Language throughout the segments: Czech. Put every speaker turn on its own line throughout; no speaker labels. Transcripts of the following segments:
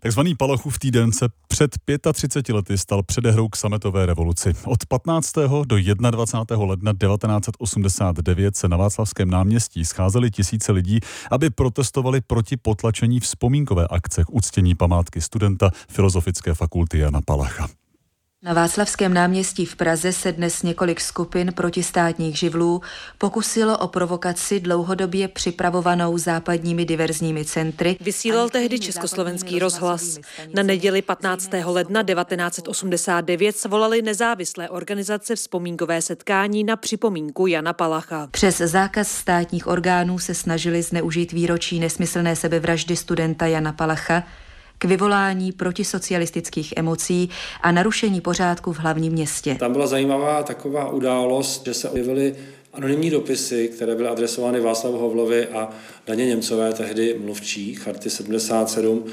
Takzvaný Palachův týden se před 35 lety stal předehrou k sametové revoluci. Od 15. do 21. ledna 1989 se na Václavském náměstí scházeli tisíce lidí, aby protestovali proti potlačení vzpomínkové akce k uctění památky studenta Filozofické fakulty Jana Palacha.
Na Václavském náměstí v Praze se dnes několik skupin protistátních živlů pokusilo o provokaci dlouhodobě připravovanou západními diverzními centry.
Vysílal tehdy Československý rozhlas. Na neděli 15. ledna 1989 svolali nezávislé organizace vzpomínkové setkání na připomínku Jana Palacha.
Přes zákaz státních orgánů se snažili zneužít výročí nesmyslné sebevraždy studenta Jana Palacha, k vyvolání protisocialistických emocí a narušení pořádku v hlavním městě.
Tam byla zajímavá taková událost, že se objevily anonymní dopisy, které byly adresovány Václavu Hovlovi a Daně Němcové, tehdy mluvčí Charty 77,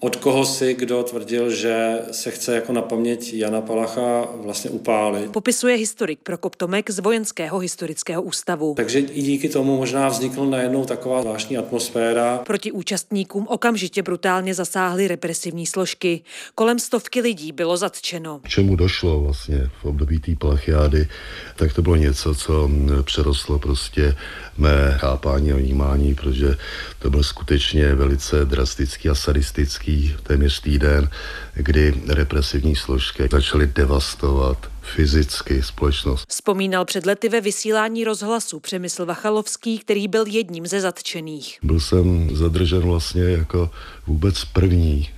od koho si kdo tvrdil, že se chce jako na paměť Jana Palacha vlastně upálit.
Popisuje historik Prokop Tomek z Vojenského historického ústavu.
Takže i díky tomu možná vznikla najednou taková zvláštní atmosféra.
Proti účastníkům okamžitě brutálně zasáhly represivní složky. Kolem stovky lidí bylo zatčeno.
K čemu došlo vlastně v období té Palachiády, tak to bylo něco, co přerostlo prostě mé chápání a vnímání, protože to byl skutečně velice drastický a sadistický téměř týden, kdy represivní složky začaly devastovat fyzicky společnost.
Vzpomínal před lety ve vysílání rozhlasu Přemysl Vachalovský, který byl jedním ze zatčených.
Byl jsem zadržen vlastně jako vůbec první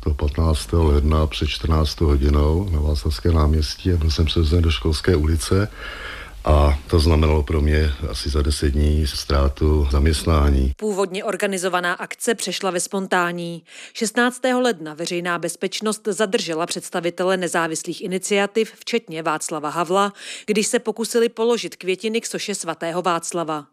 to 15. ledna před 14 hodinou na Václavské náměstí a byl jsem převezen do školské ulice a to znamenalo pro mě asi za deset dní ztrátu zaměstnání.
Původně organizovaná akce přešla ve spontánní. 16. ledna veřejná bezpečnost zadržela představitele nezávislých iniciativ, včetně Václava Havla, když se pokusili položit květiny k soše svatého Václava.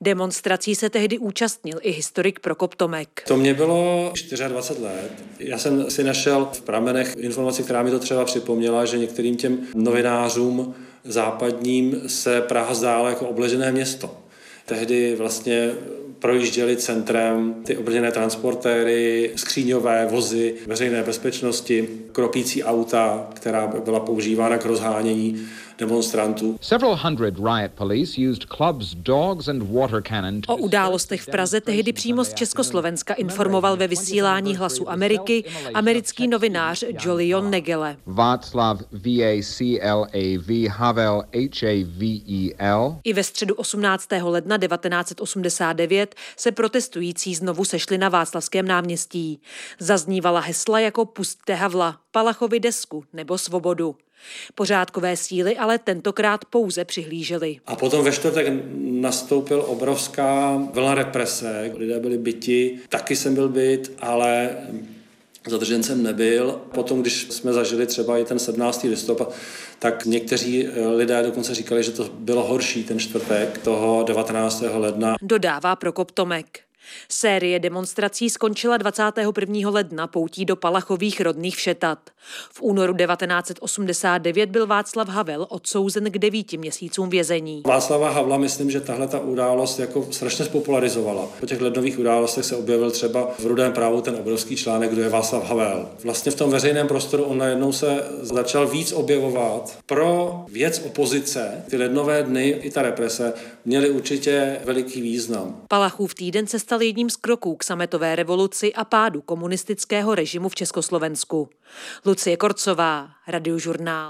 Demonstrací se tehdy účastnil i historik Prokop Tomek.
To mě bylo 24 let. Já jsem si našel v pramenech informaci, která mi to třeba připomněla, že některým těm novinářům západním se Praha zdála jako obležené město. Tehdy vlastně projížděli centrem ty obrněné transportéry, skříňové vozy veřejné bezpečnosti, kropící auta, která byla používána k rozhánění demonstrantů.
O událostech v Praze tehdy přímo z Československa informoval ve vysílání hlasu Ameriky americký novinář Jolion Negele.
Václav V-A-C-L-A-V, Havel H-A-V-E-L.
I ve středu 18. ledna 1989 se protestující znovu sešli na Václavském náměstí. Zaznívala hesla jako Pustte Havla, Palachovi desku nebo Svobodu. Pořádkové síly ale tentokrát pouze přihlížely.
A potom ve čtvrtek nastoupil obrovská vlna represe. Lidé byli byti, taky jsem byl byt, ale Zadržen jsem nebyl. Potom, když jsme zažili třeba i ten 17. listopad, tak někteří lidé dokonce říkali, že to bylo horší ten čtvrtek toho 19. ledna.
Dodává Prokop Tomek. Série demonstrací skončila 21. ledna poutí do Palachových rodných Všetat. V únoru 1989 byl Václav Havel odsouzen k devíti měsícům vězení.
Václava Havla myslím, že tahle ta událost jako strašně spopularizovala. Po těch lednových událostech se objevil třeba v Rudém právu ten obrovský článek, kdo je Václav Havel. Vlastně v tom veřejném prostoru on najednou se začal víc objevovat. Pro věc opozice ty lednové dny i ta represe měly určitě veliký význam.
Palachův týden se stal jedním z kroků k sametové revoluci a pádu komunistického režimu v Československu. Lucie Korcová, Radiožurnál.